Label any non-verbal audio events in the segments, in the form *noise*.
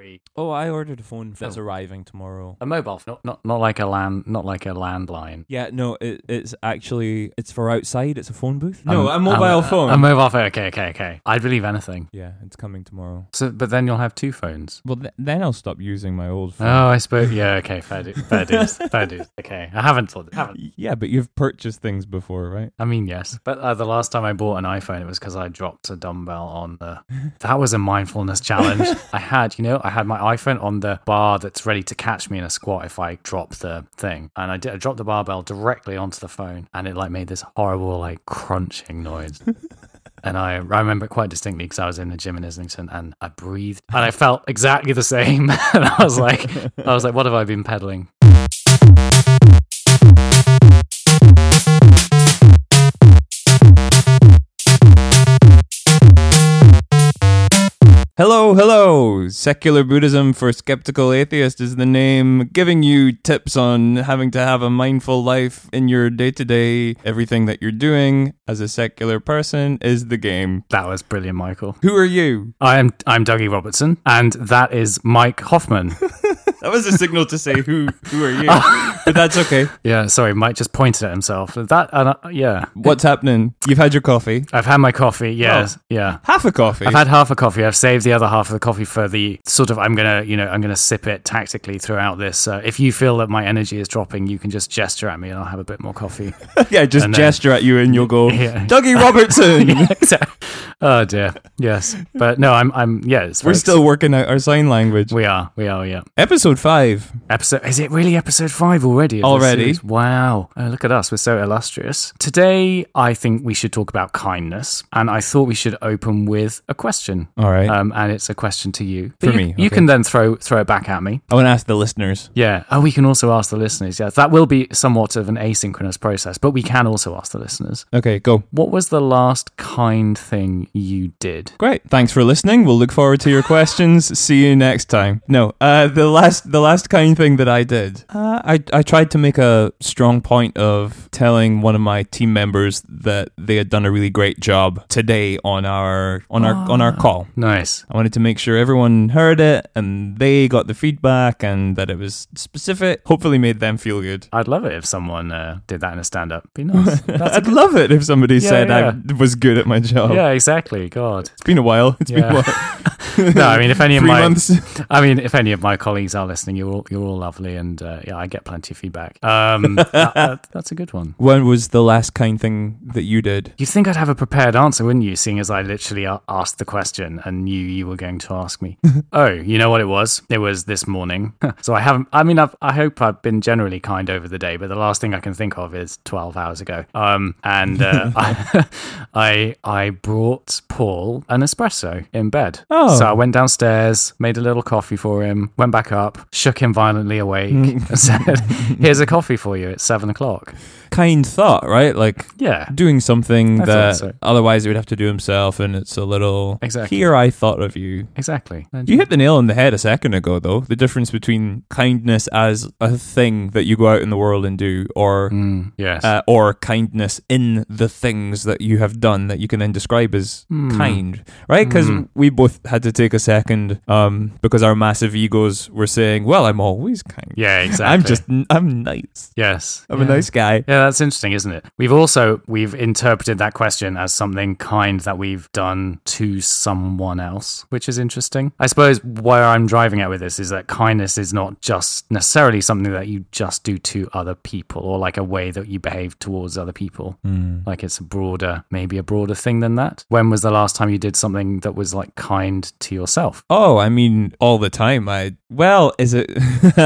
very Oh, I ordered a phone that's arriving tomorrow. a mobile, phone, not not not like a land, not like a landline. Yeah, no, it, it's actually it's for outside. It's a phone booth. No, Um, a mobile um, phone. A mobile phone. Okay, okay, okay. I'd believe anything. yeah, it's coming tomorrow. So, but then you'll have two phones. Well, th- then I'll stop using my old phone. Oh, I suppose. Yeah. Okay. Fair dues. Fair dues. *laughs* fair dues. Okay. I haven't thought. Haven't. Yeah, but you've purchased things before, right? I mean, yes. But uh, the last time I bought an iPhone, it was because I dropped a dumbbell on the. That was a mindfulness challenge. *laughs* I had, you know, I had my iPhone on the bar that's ready to catch me in a squat if I drop the thing, and I did. I dropped the barbell directly onto the phone, and it like made this horrible like crunching noise. *laughs* And I, I remember it quite distinctly because I was in the gym in Islington and I breathed and I felt exactly the same. *laughs* and I was like, I was like, what have I been peddling? Hello, hello. Secular Buddhism for Skeptical Atheist is the name, giving you tips on having to have a mindful life in your day to day. Everything that you're doing as a secular person is the game. That was brilliant, Michael. Who are you? I am I'm Dougie Robertson, and that is Mike Hoffman. *laughs* That was a signal to say who who are you, *laughs* but that's okay. *laughs* yeah, sorry, Mike just pointed at himself. That uh, yeah, What's happening? You've had your coffee, I've had my coffee. Yes, yeah. half a coffee. I've had half a coffee. I've saved the other half of the coffee for the sort of. I'm gonna, you know, I'm gonna sip it tactically throughout this. Uh, if you feel that my energy is dropping, you can just gesture at me, and I'll have a bit more coffee. *laughs* yeah, just and then- gesture at you and you'll go, Yeah. Dougie *laughs* Robertson. Yeah, exactly. oh dear. Yes, but no, I'm. I'm. Yeah, We're very still working out our sign language. We are. We are. Yeah. Episode five. Episode is it really episode five already? Of this Already? Wow! Uh, look at us, we're so illustrious. Today, I think we should talk about kindness, and I thought we should open with a question. All right. Um, and it's a question to you. For you, me, you can then throw throw it back at me. I want to ask the listeners. Yeah. Oh, we can also ask the listeners. Yes, that will be somewhat of an asynchronous process, but we can also ask the listeners. Okay, go. What was the last kind thing you did? Great. Thanks for listening. We'll look forward to your questions. *laughs* See you next time. No, uh, the last the last kind thing that I did, uh, I I tried to make a strong point of telling one of my team members that they had done a really great job today on our on our on our call. Nice. I wanted to make sure everyone heard it and they got the feedback and that it was specific. Hopefully, made them feel good. I'd love it if someone uh, did that in a stand up. Be nice. *laughs* That's a I'd love it if somebody Yeah, said yeah. I was good at my job. yeah, exactly. God. It's been a while. It's been a while. *laughs* *laughs* No, I mean, if any of my, months. I mean, if any of my colleagues are listening, you're all, you're all lovely, and uh, yeah, I get plenty feedback. Um, *laughs* that- that- that's a good one. When was the last kind thing that you did? You'd think I'd have a prepared answer, wouldn't you? Seeing as I literally asked the question and knew you were going to ask me. *laughs* oh, you know what it was? It was this morning. *laughs* so I haven't. I mean, I've, I hope I've been generally kind over the day, but the last thing I can think of is twelve hours ago. Um, and uh, I, I I brought Paul an espresso in bed. Oh. so I went downstairs, made a little coffee for him, went back up, shook him violently awake, and said, *laughs* "Here's a coffee for you. It's seven o'clock." Kind thought, right? Like Yeah. doing something I that so. otherwise he would have to do himself, and it's a little. Exactly. Here, I thought of you. Exactly. And You hit the nail on the head a second ago, though. The difference between kindness as a thing that you go out in the world and do, or Mm, yes. uh, or kindness in the things that you have done that you can then describe as Hmm. kind, right? Because Hmm. we both had to take a second, um, because our massive egos were saying, "Well, I'm always kind. yeah, exactly. I'm just, I'm nice. yes. I'm yeah. a nice guy." Yeah, that's interesting, isn't it? We've also we've interpreted that question as something kind that we've done to someone else, which is interesting. I suppose where I'm driving at with this is that kindness is not just necessarily something that you just do to other people or like a way that you behave towards other people. Hmm. Like it's a broader, maybe a broader thing than that. When was the last time you did something that was like kind to yourself? Oh, I mean, all the time. I well, is it? *laughs*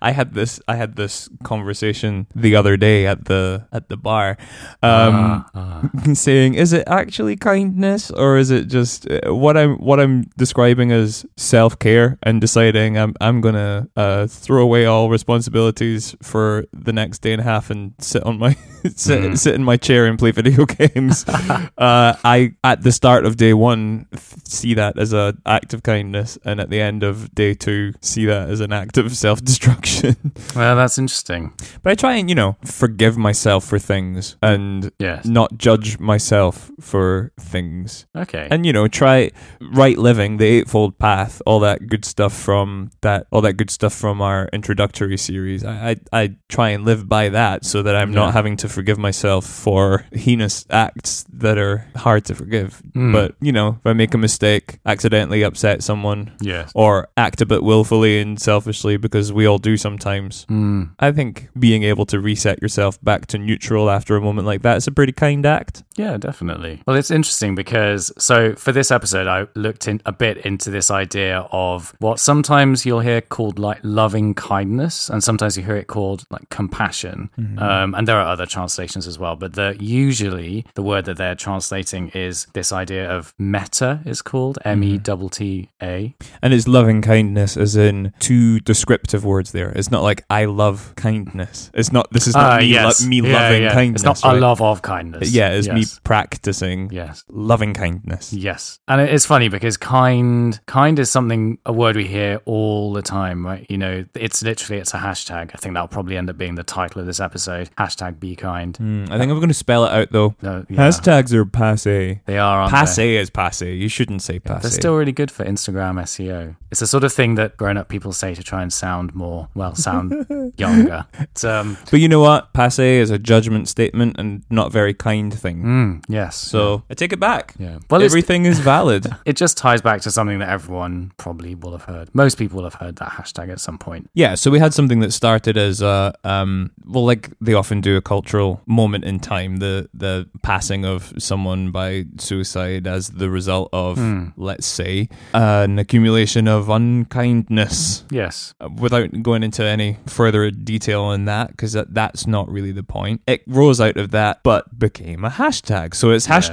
I had this. I had this conversation the other day at the at the bar, um, Ah, *laughs* saying, "Is it actually kindness, or is it just uh, what I'm what I'm describing as self care and deciding I'm I'm gonna uh, throw away all responsibilities for the next day and a half and sit on my *laughs* *laughs* sit, Mhm. sit in my chair and play video *laughs* games. *laughs* uh, I at the start of day one see that as an act of kindness, and at the end of day two see that as an act of self destruction. Well, that's interesting. but I try and you know forgive myself for things and Yes. not judge myself for things. Okay. and you know try right living the eightfold path all that good stuff from that all that good stuff from our introductory series i i, I try and live by that so that i'm Yeah. not having to forgive myself for *laughs* heinous acts that are hard to forgive Hmm. but you know if i make a mistake accidentally upset someone yes. or act a bit willfully and selfishly because we all do sometimes Mm. I think being able to reset yourself back to neutral after a moment like that is a pretty kind act. Yeah, definitely. Well, it's interesting because so for this episode, I looked in a bit into this idea of what sometimes you'll hear called like loving kindness, and sometimes you hear it called like compassion. Um, and there are other translations as well, but the usually the word that they're translating is this idea of metta is called M E T T A. And it's loving kindness as in two descriptive words there. It's not like I love kindness. It's not this is not Ah, me, yes. lo- me Yeah, loving yeah. kindness. It's not a love of kindness. Yeah, it's me practicing Yes. loving kindness. Yes. And it's funny because kind kind is something a word we hear all the time, right? You know, it's literally it's a hashtag. I think that'll probably end up being the title of this episode. Hashtag be kind. Hmm, I think I'm going to spell it out though. No, yeah, Hashtags are passe. they are aren't they? Passe is passe. You shouldn't say passe. They're still really good for Instagram SEO. It's the sort of thing that grown up people say to try and sound more, well, sound *laughs* younger. It's, um, but you know what? Passe is a judgment statement and not very kind thing. mm, yes. So I take it back. yeah. Well, Everything is valid. *laughs* it just ties back to something that everyone probably will have heard. Most people will have heard that hashtag at some point. Yeah, so we had something that started as a um well like they often do a cultural moment in time, the the passing of someone by suicide as the result of Hmm. let's say an accumulation of unkindness. Yes. Uh, Without going into any further detail on that, because that, that's not really the point. It rose out of that, but became a hashtag. So it's Yes.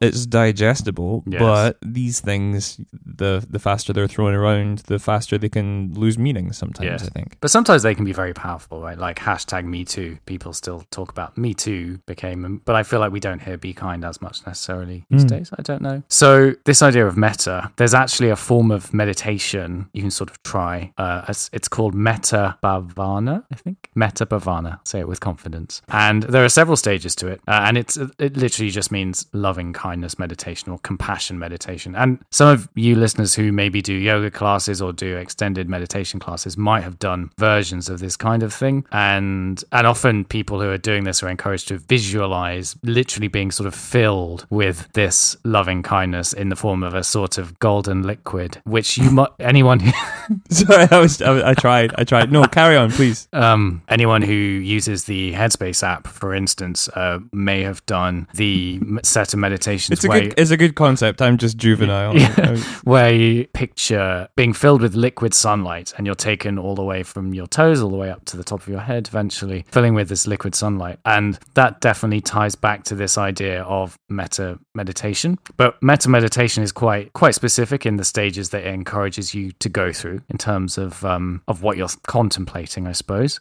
it's digestible, Yes. but these things, the the faster they're thrown around, the faster they can lose meaning. Sometimes Yes. I think. But sometimes they can be very powerful, right? Like hashtag Me Too. People still talk about Me Too became, but I feel like we don't hear Be Kind as much necessarily these Hmm. days. I don't know. So this idea of metta, there's actually a form of meditation you can sort of try. Uh, it's, it's called Metta Bhavana, I think. Metta Bhavana. Say it with confidence. And there are several stages to it, uh, and it's it literally just means loving kindness meditation or compassion meditation. And some of you listeners who maybe do yoga classes or do extended meditation classes might have done versions of this kind of thing. And and often people who are doing this are encouraged to visualize literally being sort of filled with this loving kindness in the form of a sort of golden liquid, which you might *laughs* anyone who *laughs* Sorry, I was, I I tried I tried. No, carry on, please. um, anyone who uses the Headspace app, for instance, uh, may have done the set of meditations It's a where, good it's a good concept. I'm just juvenile. *laughs* Yeah. where you picture being filled with liquid sunlight and you're taken all the way from your toes all the way up to the top of your head, eventually filling with this liquid sunlight. And that definitely ties back to this idea of metta meditation. But metta meditation is quite quite specific in the stages that it encourages you to go through in terms of um, of what you're contemplating, I suppose.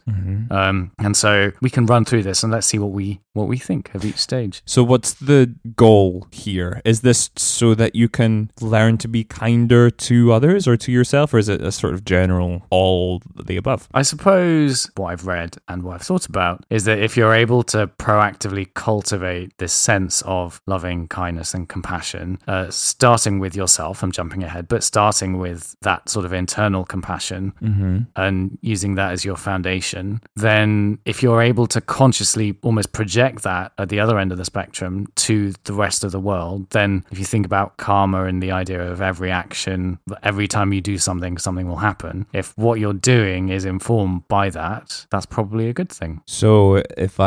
Um, and so we can run through this and let's see what we what we think of each stage. So what's the goal here? Is this so that you can learn to be kinder to others or to yourself, or is it a sort of general all the above? I suppose what I've read and what I've thought about is that if you're able to proactively cultivate this sense of loving kindness and compassion, uh, starting with yourself, I'm jumping ahead, but starting with that sort of internal compassion Mm-hmm. and using that as your foundation, then if you're able to consciously almost project that at the other end of the spectrum to the rest of the world, then if you think about karma and the idea of every action, every time you do something, something will happen. If what you're doing is informed by that, that's probably a good thing. So if I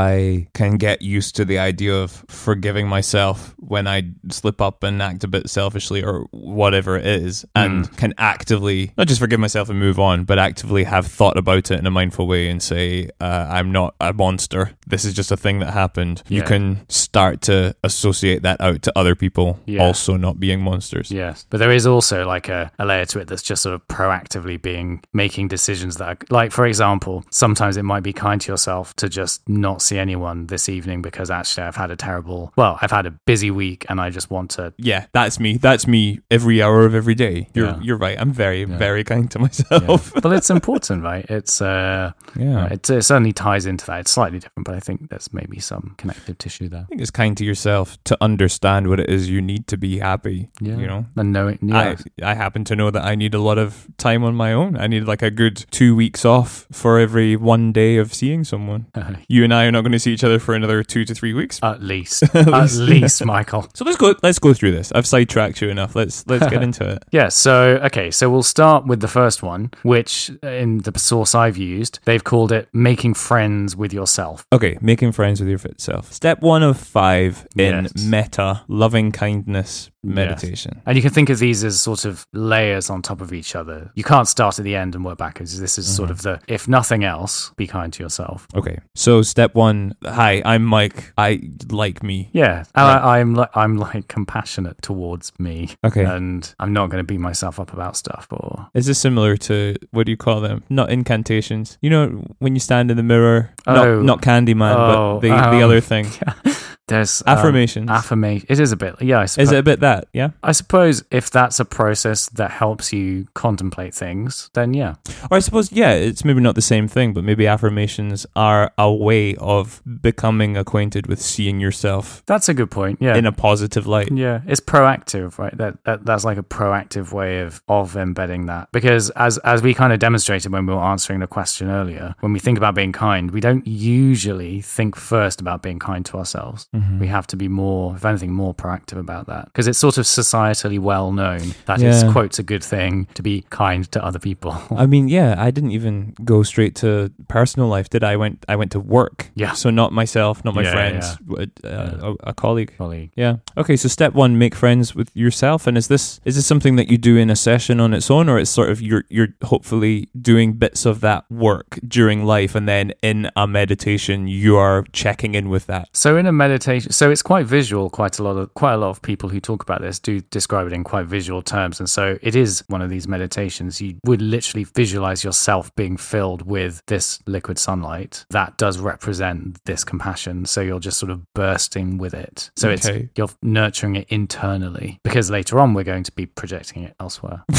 can get used to the idea of forgiving myself when I slip up and act a bit selfishly or whatever it is, and can actively not just forgive myself and move on, but actively have thought about it in a mindful way and say, uh, I'm not a monster. This is just a thing that happened. You can start to associate that out to other people Yeah. also not being monsters. Yes, but there is also like a, a layer to it that's just sort of proactively being making decisions that, are, like for example, sometimes it might be kind to yourself to just not see anyone this evening because actually I've had a terrible, well, I've had a busy week and I just want to. Yeah, that's me. That's me every hour of every day. You're Yeah. you're right. I'm very very kind to myself. *laughs* But it's important, right? It's uh, Yeah. it, it certainly ties into that. It's slightly different, but I think there's maybe some connective tissue there. I think it's kind to yourself to understand what it is you need to be happy. Yeah, You know, and knowing, yeah, I I happen to know that I need a lot of time on my own. I need like a good two weeks off for every one day of seeing someone. *laughs* You and I are not going to see each other for another two to three weeks. at least, *laughs* at least, Michael. So let's go. Let's go through this. I've sidetracked you enough. Let's let's get *laughs* into it. Yeah, so okay, so we'll start with the first one, which uh, in the source I've used, they've called it making friends with yourself. Okay, making friends with yourself. Step one of five in Yes. metta loving kindness meditation. And you can think of these as sort of layers on top of each other. You can't start at the end and work backwards. This is sort of the if nothing else, be kind to yourself. Okay, so step one. Hi, I'm Mike. I like me. Yeah, and I, I'm like I'm like compassionate towards me. Okay. and I'm not going to beat myself up about stuff. Or Is this similar to what do you call them? Not incantations. You know when you stand in the mirror. Oh. Not not Candyman, Oh, but the um, the other thing. *laughs* there's um, Affirmations. affirmation. It is a bit. Yeah, I suppose. Is it a bit that? Yeah. I suppose if that's a process that helps you contemplate things, then yeah. Or I suppose, yeah, it's maybe not the same thing, but maybe affirmations are a way of becoming acquainted with seeing yourself That's a good point. Yeah. in a positive light. yeah, it's proactive, right? That, that that's like a proactive way of of embedding that. Because as as we kind of demonstrated when we were answering the question earlier, when we think about being kind, we don't usually think first about being kind to ourselves. Mm-hmm. We have to be more, if anything, more proactive about that. Because it's sort of societally well known that Yeah. it's quotes a good thing to be kind to other people. I mean, yeah, I didn't even go straight to personal life, did I? I went I went to work. Yeah. So not myself, not my Yeah, friends, but, uh, a, a colleague. Colleague. Yeah. Okay. So step one, make friends with yourself. And is this is this something that you do in a session on its own, or it's sort of you're you're hopefully doing bits of that work during life, and then in a meditation you are checking in with that. So in a meditation, so it's quite visual. Quite a lot of quite a lot of people who talk about this do describe it in quite visual terms, and so it is one of these meditations. You would literally visualize yourself being filled with this liquid sunlight that does represent this compassion. So you're just sort of bursting with it. So it's you're nurturing it internally because later on we're going to be projecting it elsewhere. *laughs*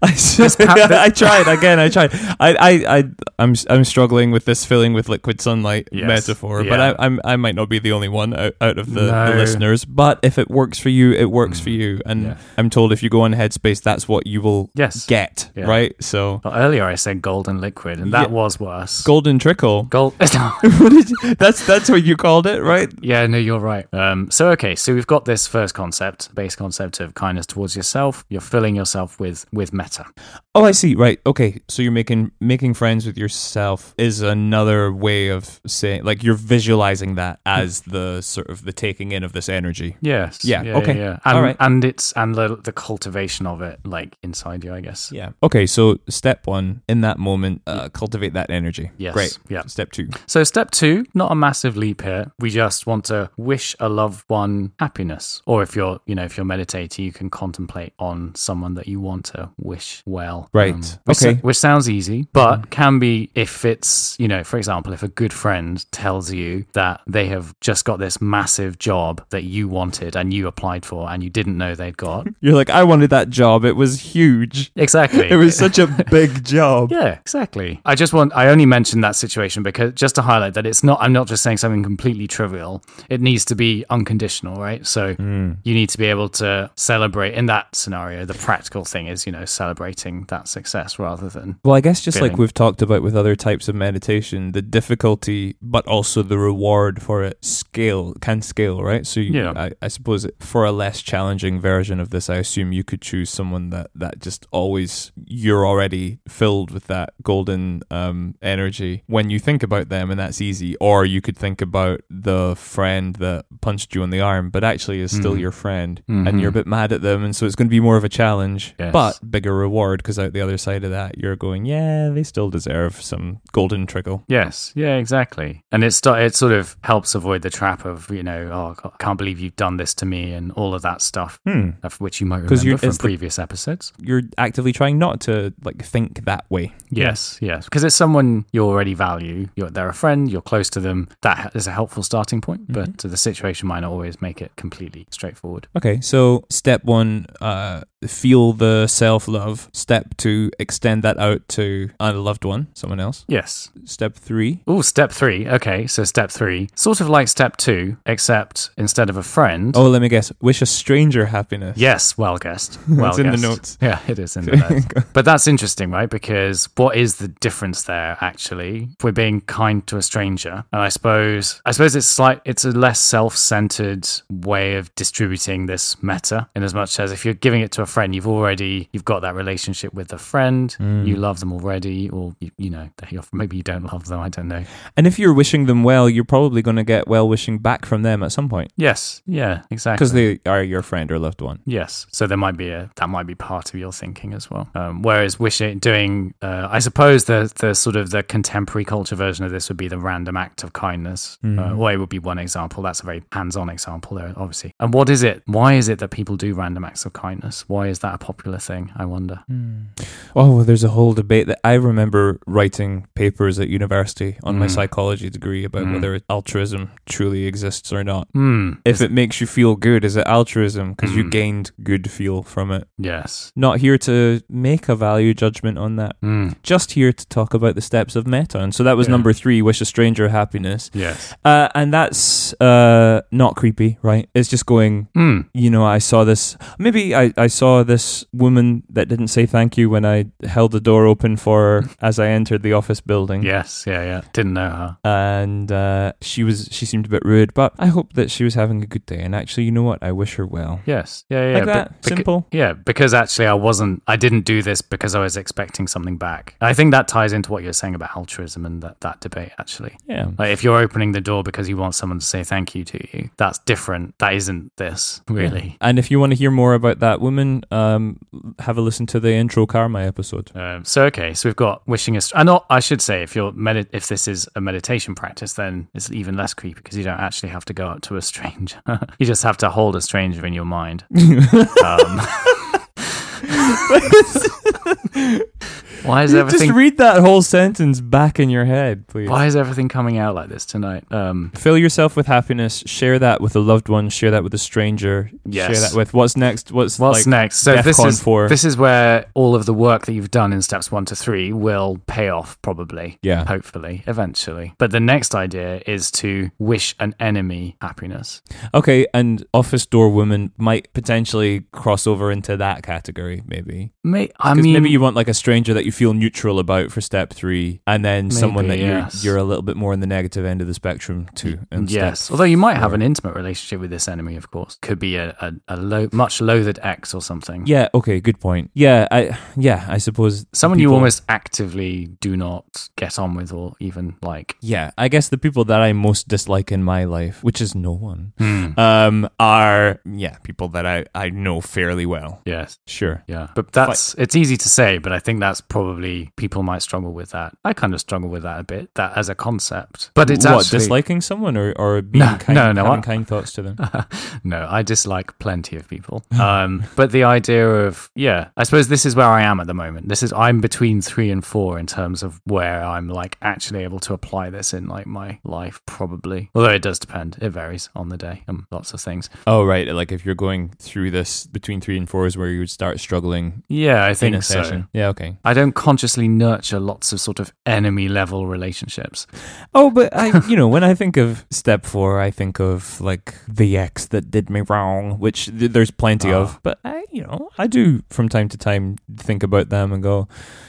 I, I tried again. I tried. I, I, I, I'm, I'm struggling with this filling with liquid sunlight Yes. metaphor, but Yeah. I, I'm, I might not be the only one out, out of the, the listeners. But if it works for you, it works for you. And Yeah. I'm told if you go on Headspace, that's what you will Yes. get, Yeah. right? So Well, earlier I said golden liquid, and that Yeah. was worse. golden trickle. Gold. *laughs* *laughs* what did you, that's that's what you called it, right? Yeah, no, you're right. Um, so okay, so we've got this first concept, base concept of kindness towards yourself. You're filling yourself with with metta. Oh, I see. Right. Okay. So you're making making friends with yourself is another way of saying like you're visualizing that as the sort of the taking in of this energy. Yes. Yeah, okay. Yeah. And, All right. and it's and the, the cultivation of it, like inside you, I guess. Yeah. Okay. So step one in that moment, uh, cultivate that energy. Yes, Great. yeah. Step two. So step two, not a massive leap here. We just want to wish a loved one happiness, or if you're, you know, if you're meditating, you can contemplate on someone that you want to wish well. Um, Right. which, Okay. Mm-hmm. which sounds easy, but can be if it's, you know, for example, if a good friend tells you that they have just got this massive job that you wanted and you applied for and you didn't know they'd got. *laughs* You're like, I wanted that job. It was huge. Exactly. *laughs* It was such a big *laughs* job. Yeah, exactly. I just want, I only mentioned that situation because just to highlight that it's not, I'm not just saying something completely trivial. It needs to be unconditional, right? So Mm. you need to be able to celebrate in that scenario. The practical thing is, you know, celebrating that success rather than, Well, I guess just like we've talked about with other types of meditation, the difficulty, but also the reward for it scale can scale, right? So you, Yeah. I, I suppose for a less challenging version of this, I assume you could choose someone that that just always you're already filled with that golden um, energy when you think about them, and that's easy. Or you could think about the friend that punched you in the arm, but actually is still Mhm. your friend, Mhm. and you're a bit mad at them, and so it's going to be more of a challenge, Yes. but bigger reward because out the other side of that, you're going, yeah, they still deserve some golden trickle. Yes, yeah, exactly. And it st- it sort of helps avoid the trap of you know, oh, God, I can't believe you've done this to me, and all of that stuff, Hmm. which you might remember from it's the- previous episodes. You're actively trying not to like think that way. Yes, yes, because it's someone you already value. You're they're a friend. You're close to them. That is a helpful starting point, Mm-hmm. but the situation might not always make it completely straightforward. Okay, so step one, uh, feel the self love. Step two, extend that out to a loved one, someone else. Yes. Step three, Oh, step three. Okay, so step three, sort of like step two, except instead of a friend. oh, let me guess, wish a stranger happiness. Yes, well guessed. *laughs* Well It's in the notes. *laughs* Yeah, it is in the notes. *laughs* but that's interesting, right? Because what is the difference there actually? If we're being kind to a stranger, and I suppose I suppose it's like it's a less self-centered way of distributing this metta, in as much as if you're giving it to a friend, you've already you've got that relationship with the friend, Mm. you love them already, or you, you know maybe you don't love them. I don't know. And if you're wishing them well, you're probably going to get well wishing back from them at some point Yes, yeah, exactly. because they are your friend or loved one. Yes, so there might be a that might be part of your thinking as well. Um, whereas wishing doing, uh, I suppose the the sort of the contemporary culture version of this would be the random act of kindness. Uh, or it would be one example. That's a very hands-on example there, obviously. And what is it? Why is it that people do random acts of kindness? Why is that a popular thing? I wonder. Oh, well, there's a whole debate that I remember writing papers at university on my Mm. psychology degree about Mm. whether altruism truly exists or not. Hmm. If it makes you feel good, is it altruism because you Mm. gained good feel from it? Yes. Not here to make a value judgment on that. Hmm. Just here to talk about the steps of metta. And so that was Yeah. number three, wish a stranger happiness. Yes. Uh, and that's uh, not creepy, right? It's just going, Hmm. you know, I saw this. Maybe I, I saw this woman that didn't say thank you when I held the door open for her *laughs* as I entered the office building. Yes. Yeah. Yeah. Didn't know her. And uh, she was she seemed a bit rude, but I hope that she was having a good day. And actually, you know what? I wish her well. Yes. Yeah. Yeah. Like that, beca- simple. Yeah, because actually I wasn't, I didn't do this because I was expecting something back. I think that ties into what you're saying about altruism and that, that debate, actually. Yeah. Like if you're opening the door because you want someone to say thank you to you, that's different. That isn't this, really. And if you want to hear more about that woman, um, have a listen to the intro karma episode. Um, so okay, so we've got wishing a. St- and I should say, if you're medi- if this is a meditation practice, then it's even less creepy because you don't actually have to go up to a stranger. *laughs* you just have to hold a stranger in your mind. *laughs* um, *laughs* *laughs* why is everything? Just read that whole sentence back in your head, please. Why is everything coming out like this tonight? Um, Fill yourself with happiness. Share that with a loved one. Share that with a stranger. Yes. Share that with what's next. What's what's like, next? So this is 4. this is where all of the work that you've done in steps one to three will pay off, probably. Yeah. Hopefully, eventually. But the next idea is to wish an enemy happiness. Okay, and office door woman might potentially cross over into that category, maybe. May, I 'Cause mean, maybe you want like a stranger that you feel neutral about for step three, and then someone that yes. you're you're a little bit more in the negative end of the spectrum step Yes, although you might have an intimate relationship with this enemy, of course. Could be a, a, a low, much loathed ex or something. Yeah. Okay. Good point. Yeah. I. Yeah. I suppose Someone you almost actively do not get on with or even like. Yeah. I guess the people that I most dislike in my life, which is no one, Hmm. um, are yeah people that I I know fairly well. Yes. Sure. Yeah. But that's, it's easy to say, but I think that's probably, people might struggle with that. I kind of struggle with that a bit, that as a concept. But it's what actually. disliking someone or or being No, kind, no, no, having I- kind thoughts to them. *laughs* no, I dislike plenty of people. Um, but the idea of, yeah, I suppose this is where I am at the moment. This is, I'm between three and four in terms of where I'm like actually able to apply this in like my life, probably. Although it does depend, it varies on the day and lots of things. Oh right, like if you're going through this between three and four is where you would start struggling Yeah, I in think so. Yeah. Okay. I don't consciously nurture lots of sort of enemy level relationships. Oh, but I, you know, when I think of step four, I think of like the ex that did me wrong, which th- there's plenty Ah. of. But I, you know, I do from time to time think about them and go,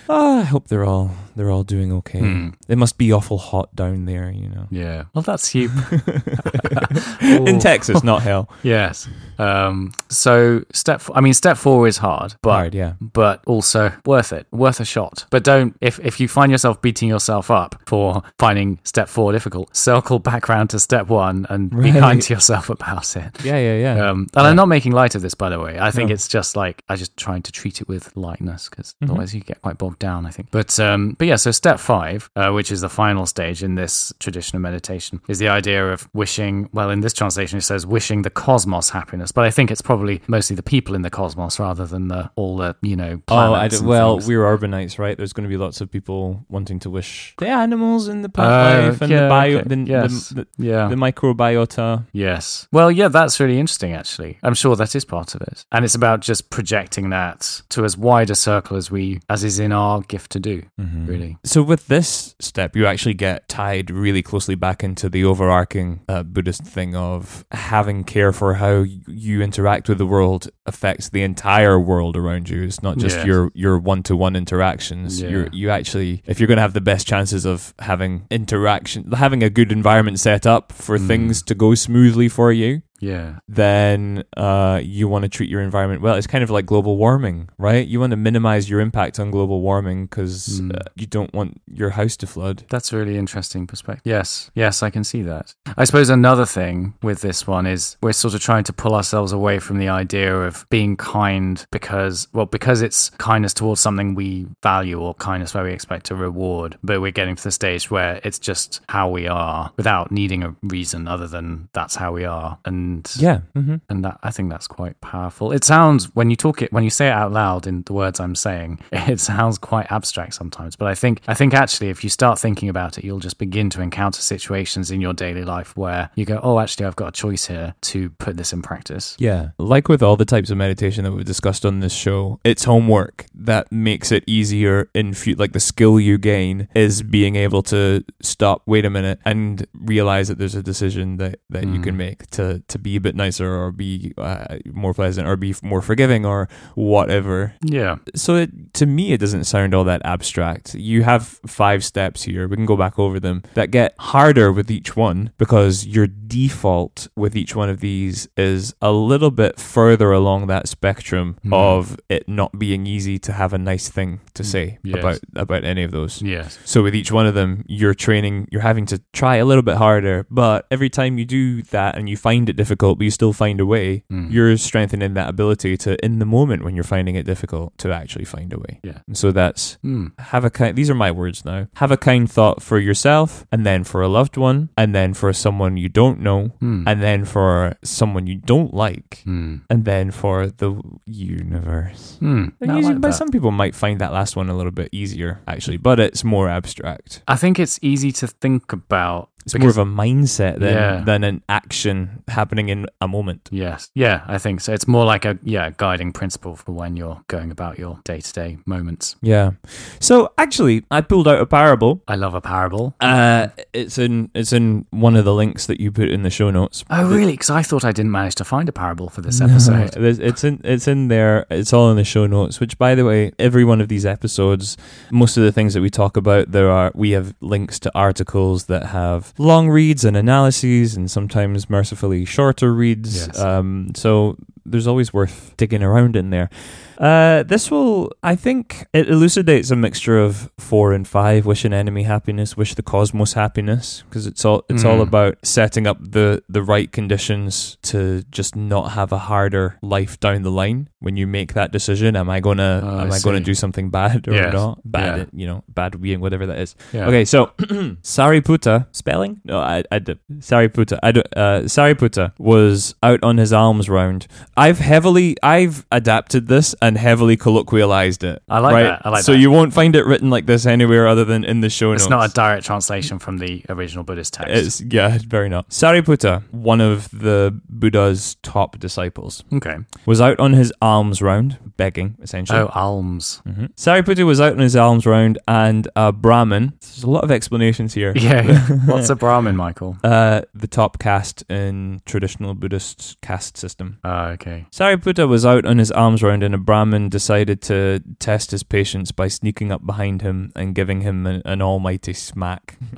oh, I hope they're all they're all doing okay. Hmm. It must be awful hot down there, you know. Yeah. Well, that's you. *laughs* In *laughs* Texas, not hell. Yes. Um, so step, f- I mean, step four is hard, but Hard, yeah. but also worth it, worth a shot. But don't if if you find yourself beating yourself up for finding step four difficult, circle back round to step one and be kind to yourself about it. Yeah, yeah, yeah. Um, and I'm not making light of this, by the way. I think No. it's just like I just trying to treat it with lightness because Mhm. otherwise you get quite bogged down. I think. But um, but yeah. So step five, uh, which is the final stage in this tradition of meditation, is the idea of wishing. Well, in this translation, it says wishing the cosmos happiness, but I think it's probably mostly the people in the cosmos rather than the all the you know. Oh, I well, things. we're urbanites, right? There's going to be lots of people wanting to wish the animals and the plant Uh, life and yeah, the bio, okay. the, Yes. the, the, yeah. the microbiota. Yes. Well, yeah, that's really interesting, actually. I'm sure that is part of it. And it's about just projecting that to as wide a circle as we, as is in our gift to do, really. So with this step, you actually get tied really closely back into the overarching uh, Buddhist thing of having care for how you interact with the world affects the entire world around you. It's not just Yes. your your one to one interactions. Yeah. You're you actually, if you're going to have the best chances of having interaction, having a good environment set up for Mm. things to go smoothly for you, Yeah. then uh, you want to treat your environment well. It's kind of like global warming, right? You want to minimize your impact on global warming because Mm. uh, you don't want your house to flood. That's a really interesting perspective. Yes. Yes, I can see that. I suppose another thing with this one is we're sort of trying to pull ourselves away from the idea of being kind because, well, because it's kindness towards something we value or kindness where we expect a reward. But we're getting to the stage where it's just how we are without needing a reason other than that's how we are. And Yeah. Mm-hmm. and that I think that's quite powerful. It sounds when you talk it when you say it out loud in the words I'm saying, *laughs* it sounds quite abstract sometimes. But I think I think actually if you start thinking about it, you'll just begin to encounter situations in your daily life where you go, "Oh, actually, I've got a choice here to put this in practice." Yeah. Like with all the types of meditation that we've discussed on this show, it's homework that makes it easier in fu- like the skill you gain is being able to stop, wait a minute, and realize that there's a decision that, that you Mm. can make to, to be a bit nicer or be uh, more pleasant or be more forgiving or whatever. Yeah. So it, to me, it doesn't sound all that abstract. You have five steps here. We can go back over them that get harder with each one because your default with each one of these is a little bit further along that spectrum Hmm. of it not being easy to have a nice thing to say Yes. about about any of those. Yes. So with each one of them, you're training, you're having to try a little bit harder, but every time you do that and you find it difficult, but you still find a way, Mm. you're strengthening that ability to, in the moment when you're finding it difficult, to actually find a way. Yeah. And so that's Mm. have a kind. These are my words now. Have a kind thought for yourself, and then for a loved one, and then for someone you don't know, Mm. and then for someone you don't like, Mm. and then for the universe. Mm. And usually- like but some people might find that last one a little bit easier, actually, but it's more abstract. I think it's easy to think about. It's because- more of a mindset than Yeah. than an action happening in a moment. Yes. Yeah, I think so. It's more like a yeah guiding principle for when you're going about your day to day moments. Yeah. So actually, I pulled out a parable. I love a parable. Uh, it's in it's in one of the links that you put in the show notes. Oh, really? Because I thought I didn't manage to find a parable for this *laughs* episode. There's- it's in it's in there. It's all in the show notes. Which, by the way, every one of these episodes, most of the things that we talk about, there are we have links to articles that have long reads and analyses, and sometimes mercifully shorter reads. Yes. Um, so there's always worth digging around in there. Uh, this will, I think, it elucidates a mixture of four and five: wish an enemy happiness, wish the cosmos happiness, because it's all it's all Mm. about setting up the the right conditions to just not have a harder life down the line when you make that decision. Am I gonna Oh, am I, gonna do something bad or Yes. not? Bad, Yeah. you know, bad being whatever that is. Yeah. Okay, so *clears throat* Sariputta spelling? No, I I did Sariputta. I do, uh, Sariputta was out on his alms round. I've heavily I've adapted this and heavily colloquialized it. I like right? that. I like so that. you won't find it written like this anywhere other than in the show notes. It's not a direct translation from the original Buddhist text. It's yeah, very not. Sariputta, one of the Buddha's top disciples, okay. was out on his alms round, begging essentially. Oh, alms. hmm Sariputta was out on his alms round, and a Brahmin. There's a lot of explanations here. Yeah. *laughs* What's a Brahmin, Michael? Uh, the top caste in traditional Buddhist caste system. Oh, okay. Sariputta was out on his alms round, and a Brahmin decided to test his patience by sneaking up behind him and giving him an, an almighty smack. *laughs*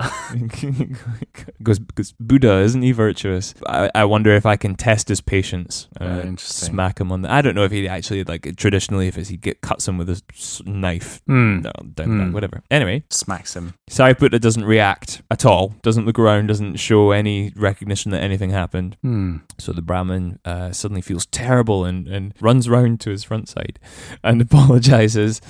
Because because Buddha isn't he virtuous? I, I wonder if I can test his patience. Uh, smack him on the. I don't know if he actually like traditionally if he get cuts him with a s- knife. Hmm. No, down back, Hmm. whatever. Anyway, Smacks him. Sariputta doesn't react at all. Doesn't look around. Doesn't show any recognition that anything happened. Hmm. So the Brahmin uh, suddenly feels terrible and, and runs round to his front side and *laughs* apologizes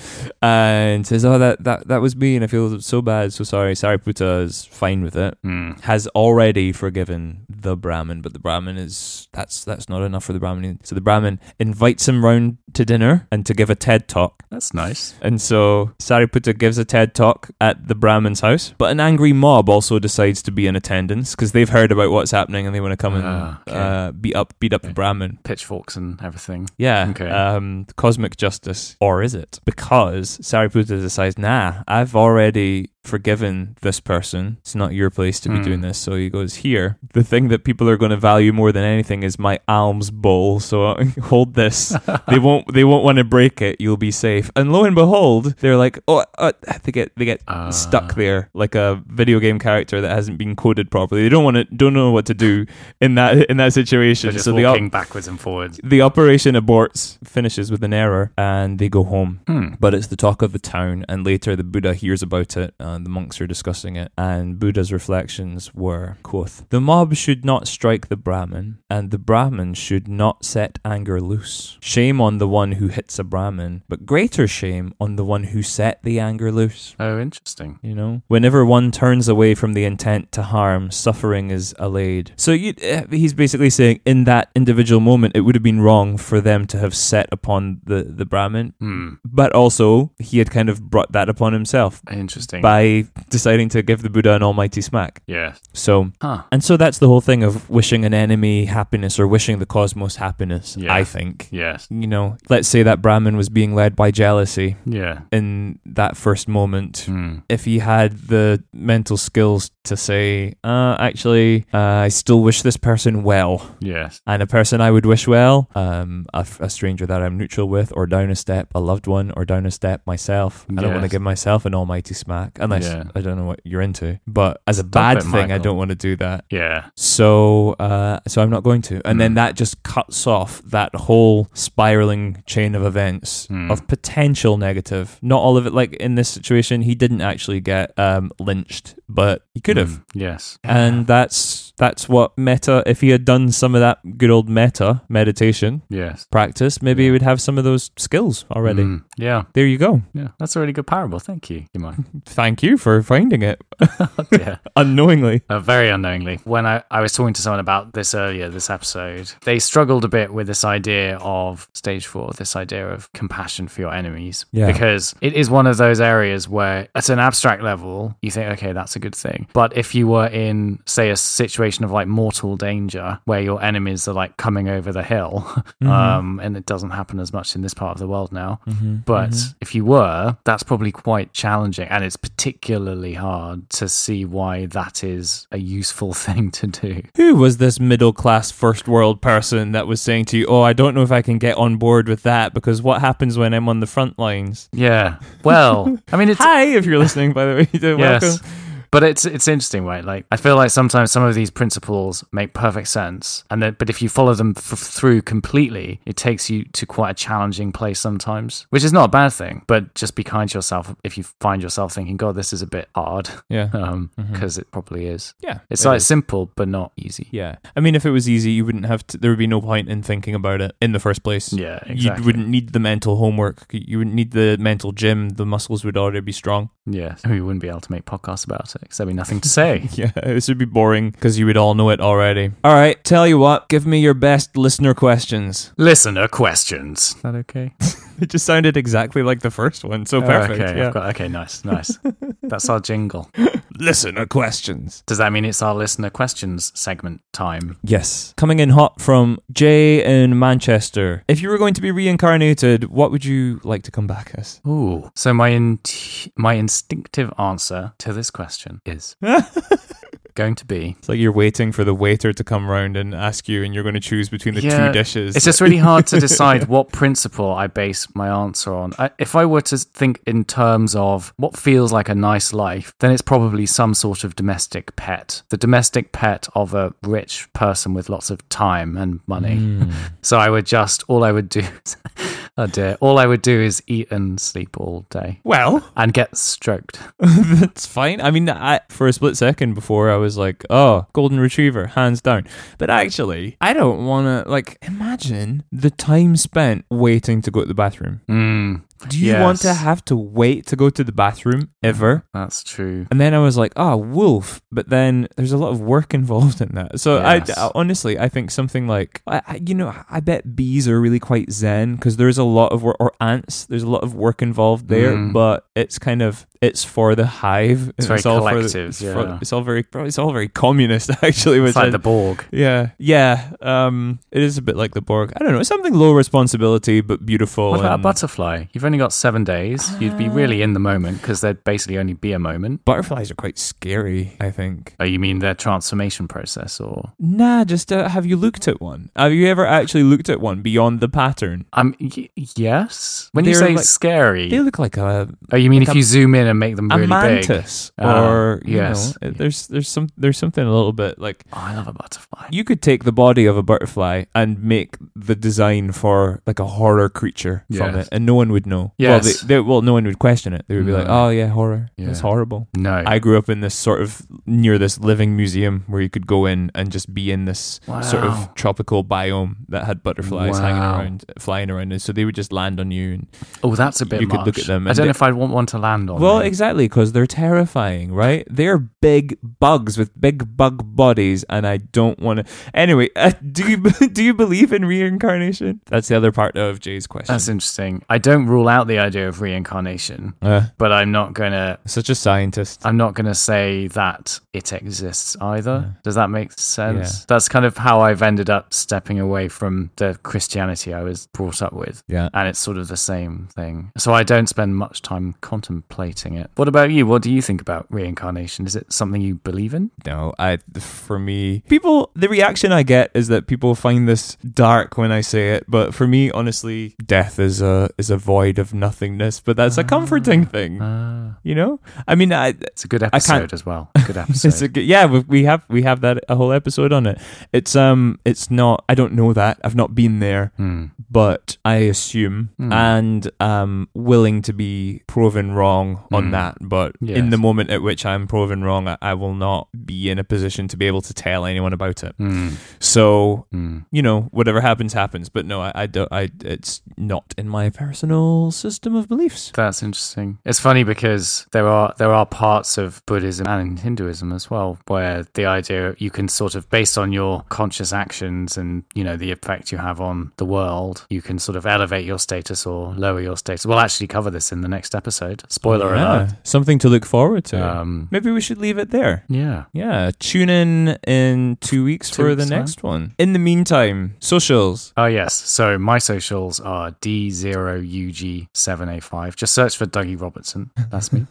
and says, "Oh, that, that that was me, and I feel so bad, so sorry." Sariputta is fine with it. Hmm. Has already forgiven the Brahmin, but the Brahmin is that's that's not enough for the Brahmin. So the Brahmin invites him round to dinner and to give a TED talk. That's nice. And so Sariputta gives a TED talk at the Brahmin's house, but an angry mob also decides to be in attendance because they've heard about what's happening and they want to come and Ah, okay. uh, beat up beat up the Okay. Brahmin. Pitchforks and everything. Yeah, Okay. um, cosmic justice, or is it? Because Sariputta decides, nah, I've already forgiven this person. It's not your place to be Hmm. doing this. So he goes, here, the thing that people are going to value more than anything is my alms bowl. So *laughs* hold this. *laughs* they won't. They won't want to break it. You'll be safe. And lo and behold, they're like, oh, uh, they get they get Ah. stuck there like a video game character that hasn't been coded properly. They don't want to. Don't know what to do in that in that situation. So the walking backwards and forwards. the operation aborts, finishes with an error, and they go home. Hmm. But it's the talk of the town, and later the Buddha hears about it, and the monks are discussing it. And Buddha's reflections were, quoth, The mob should not strike the Brahmin, and the Brahmin should not set anger loose. Shame on the one who hits a Brahmin, but greater shame on the one who set the anger loose. Oh, interesting. You know, whenever one turns away from the intent to harm, suffering is allayed. So you, eh, he's basically saying, in that individual moment, it would have been wrong for them to have set upon the the Brahmin, Hmm. but also he had kind of brought that upon himself Interesting. by deciding to give the Buddha an almighty smack. yeah. So. Huh. And so that's the whole thing of wishing an enemy happiness or wishing the cosmos happiness, Yeah. I think. Yes. You know, let's say that Brahmin was being led by jealousy Yeah. in that first moment Hmm. if he had the mental skills to say, uh, actually, uh, I still wish this person well. Yes. And a person I would wish well, um, a, a stranger that I'm neutral with, or down a step, a loved one, or down a step myself. I don't want to give myself an almighty smack, unless Yeah. I don't know what you're into. But as a Stop bad it, thing, I don't want to do that. Yeah. So, uh, so I'm not going to. And then Hmm. that just cuts off that whole spiraling chain of events Hmm. of potential negative. Not all of it. Like in this situation, he didn't actually get um, lynched, but he could have. Hmm. Yes. And that's that's what metta. If he had done some of that good old metta meditation Yes. practice, maybe he would have some of those skills already. Hmm. Yeah. There you go. Yeah. That's a really good parable. Thank you, Imai. *laughs* Thank you for finding it *laughs* *laughs* yeah. unknowingly. Uh, very unknowingly. When I, I was talking to someone about this earlier, this episode, they struggled a bit with this idea of stage four, this idea of compassion for your enemies. Yeah. Because it is one of those areas where, at an abstract level, you think, okay, that's a good thing. But if you were in, say, a situation of like mortal danger where your enemies are like coming over the hill, *laughs* um, and it doesn't happen as much in this part of the world now. But if you were, that's probably quite challenging. And it's particularly hard to see why that is a useful *laughs* thing to do. Who was this middle class first world person that was saying to you, Oh, I don't know if I can get on board with that because what happens when I'm on the front lines? Yeah. Well, I mean, it's. *laughs* Hi, if you're listening, by the way. *laughs* Yes. But it's it's interesting, right? Like I feel like sometimes some of these principles make perfect sense, and then but if you follow them f- through completely, it takes you to quite a challenging place sometimes, which is not a bad thing. But just be kind to yourself if you find yourself thinking, "God, this is a bit hard," Yeah. *laughs* um, because it probably is. Yeah. It's it like is. simple but not easy. Yeah. I mean, if it was easy, you wouldn't have to, there would be no point in thinking about it in the first place. Yeah, exactly. You wouldn't need the mental homework. You wouldn't need the mental gym. The muscles would already be strong. Yeah, *laughs* oh, we wouldn't be able to make podcasts about it because there'd be nothing to say. *laughs* Yeah, this would be boring because you would all know it already. All right, tell you what, give me your best listener questions. Listener questions. Is that okay? *laughs* *laughs* It just sounded exactly like the first one, so Oh, perfect. okay, yeah. Got, okay, nice, nice. That's our jingle. *laughs* Listener questions. Does that mean it's our listener questions segment time? Yes. Coming in hot from Jay in Manchester. If you were going to be reincarnated, what would you like to come back as? Ooh. So my in- my instinctive answer to this question is *laughs* going to be It's like you're waiting for the waiter to come round and ask you, and you're going to choose between the Yeah, two dishes. It's just really hard to *laughs* decide what principle I base my answer on. I, if I were to think in terms of what feels like a nice life, then it's probably some sort of domestic pet. The domestic pet of a rich person with lots of time and money. Hmm. So I would just, all I would do, *laughs* oh dear, all I would do is eat and sleep all day well, and get stroked. *laughs* that's fine. I mean, I, for a split second before, I was like, oh, golden retriever, hands down. But actually, I don't want to, like, imagine the time spent waiting to go to the bathroom. Mm, Do you want to have to wait to go to the bathroom ever? that's true. And then I was like, oh, wolf. But then there's a lot of work involved in that. So Yes. I, I- honestly, I think something like, I, I, you know, I bet bees are really quite zen because there's a lot of work, or ants, there's a lot of work involved there, Mm. but it's kind of, it's for the hive. It's very all for the- collective, it's, yeah. for- it's all very, it's all very communist *laughs* actually. Which It's like I- the Borg. yeah, yeah. Um, it is a bit like the Borg. I don't know. It's something low responsibility but beautiful. What about a butterfly? You've only got seven days. You'd be really in the moment because there'd basically only be a moment. Butterflies are quite scary. I think. Oh, you mean their transformation process, or Nah, just uh, have you looked at one? Have you ever actually looked at one beyond the pattern? um, y- yes. When you They're say like- scary, They look like a oh, you mean like if a- you zoom in and make them a really big? mantis, Ah, or you yes. know, there's there's some there's something a little bit like Oh, I love a butterfly. you could take the body of a butterfly and make the design for like a horror creature from it, and no one would know. Yes. Well, they, they, well, no one would question it. They would be like, "Oh yeah, horror. It's horrible." no, I grew up in this sort of near this living museum where you could go in and just be in this sort of tropical biome that had butterflies hanging around, flying around, and so they would just land on you. And, oh, that's a bit you could look at them I don't they- know if I'd want one to land on. well, me. exactly because they're terrifying, right? They're big bugs with big bug bodies, and I don't want to. Anyway, *laughs* uh, do you *laughs* do you believe in reincarnation? That's the other part of Jay's question. that's interesting. I don't rule out the idea of reincarnation, uh, but I'm not gonna. such a scientist. I'm not going to say that it exists either. Does that make sense? Yeah. That's kind of how I've ended up stepping away from the Christianity I was brought up with. Yeah. And it's sort of the same thing. So I don't spend much time contemplating it. What about you? What do you think about reincarnation? Is it something you believe in? No, I for me, people the reaction I get is that people find this dark when I say it, but for me, honestly, death is a is a void of nothingness. But that's a comforting thing, Uh, you know. I mean, I, it's a good episode as well. Good *laughs* it's a episode. good, yeah, we, we have we have that a whole episode on it. It's um, it's not. I don't know that. I've not been there, Hmm. but I assume Hmm. and um, willing to be proven wrong on Hmm. that. But in the moment at which I'm proven wrong, I, I will not be in a position to be able to tell anyone about it. Hmm. So Hmm. you know, whatever happens, happens. But no, I, I don't. I it's not in my personal system of beliefs. That's interesting. It's funny because there are there are parts of Buddhism and Hinduism as well where the idea you can sort of based on your conscious actions and you know the effect you have on the world, you can sort of elevate your status or lower your status. We'll actually cover this in the next episode. Spoiler Yeah, alert. Something to look forward to. Um, Maybe we should leave it there. yeah. Yeah, tune in in two weeks Two for weeks' the time. next one. In the meantime, socials. Oh yes. So my socials are D0UG7A5. Just search for Dougie Robertson. That's me.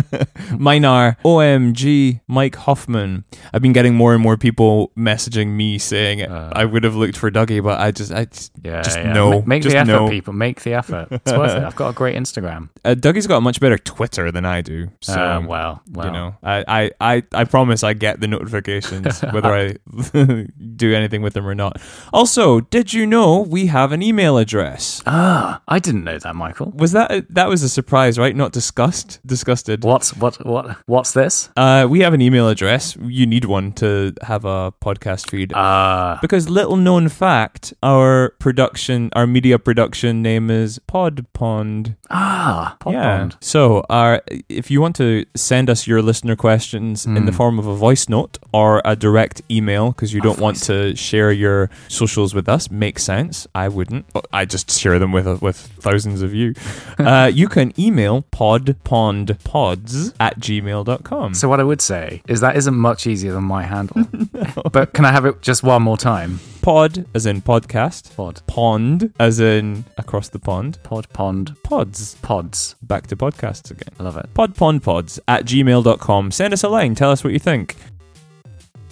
*laughs* Mine are OMG Mike Hoffman. I've been getting more and more people messaging me saying Uh. I would have looked for Dougie, but I just I just, Yeah. just yeah. no. Ma- Make just the effort, no. people. Make the effort. It's worth it. I've got a great Instagram. *laughs* Uh, Dougie's got a much better Twitter than I do. So Uh, well, well. you know, I, I, I, I promise I get the notifications *laughs* whether I *laughs* do anything with them or not. Also, did you know we have an email address? Ah, I didn't know that, Michael. Was that that was a surprise, right? Not discussed. disgusted. What's what what what's this? Uh, we have an email address. You need one to have a podcast feed. Uh because little known fact, our production, our media production name is Pod Pond. ah Pod yeah. Pond. So, our if you want to send us your listener questions in the Mm. form of a voice note or a direct email because you don't want to share your socials with us, makes sense. I wouldn't. I just share them with with thousands of you. *laughs* uh, you can email podpondpods at gmail.com. So what I would say is that isn't much easier than my handle. *laughs* But can I have it just one more time? Pod as in podcast. Pod Pond as in across the pond. pod pond Pods. pods. Back to podcasts again. I love it. podpondpods at gmail.com. Send us a line. Tell us what you think.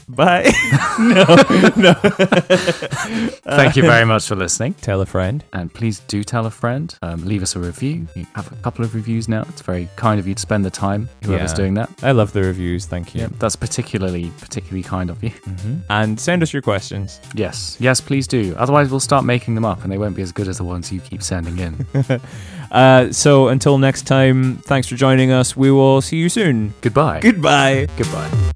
Bye. *laughs* no, no. *laughs* Thank you very much for listening. Tell a friend. And please do tell a friend. Um, leave us a review. We have a couple of reviews now. It's very kind of you to spend the time, whoever's Yeah. doing that. I love the reviews. Thank you. Yeah, that's particularly particularly kind of you. Mhm. And send us your questions. Yes, yes, please do. Otherwise, we'll start making them up, and they won't be as good as the ones you keep sending in. *laughs* Uh, so until next time, thanks for joining us. We will see you soon. Goodbye. Goodbye. Goodbye.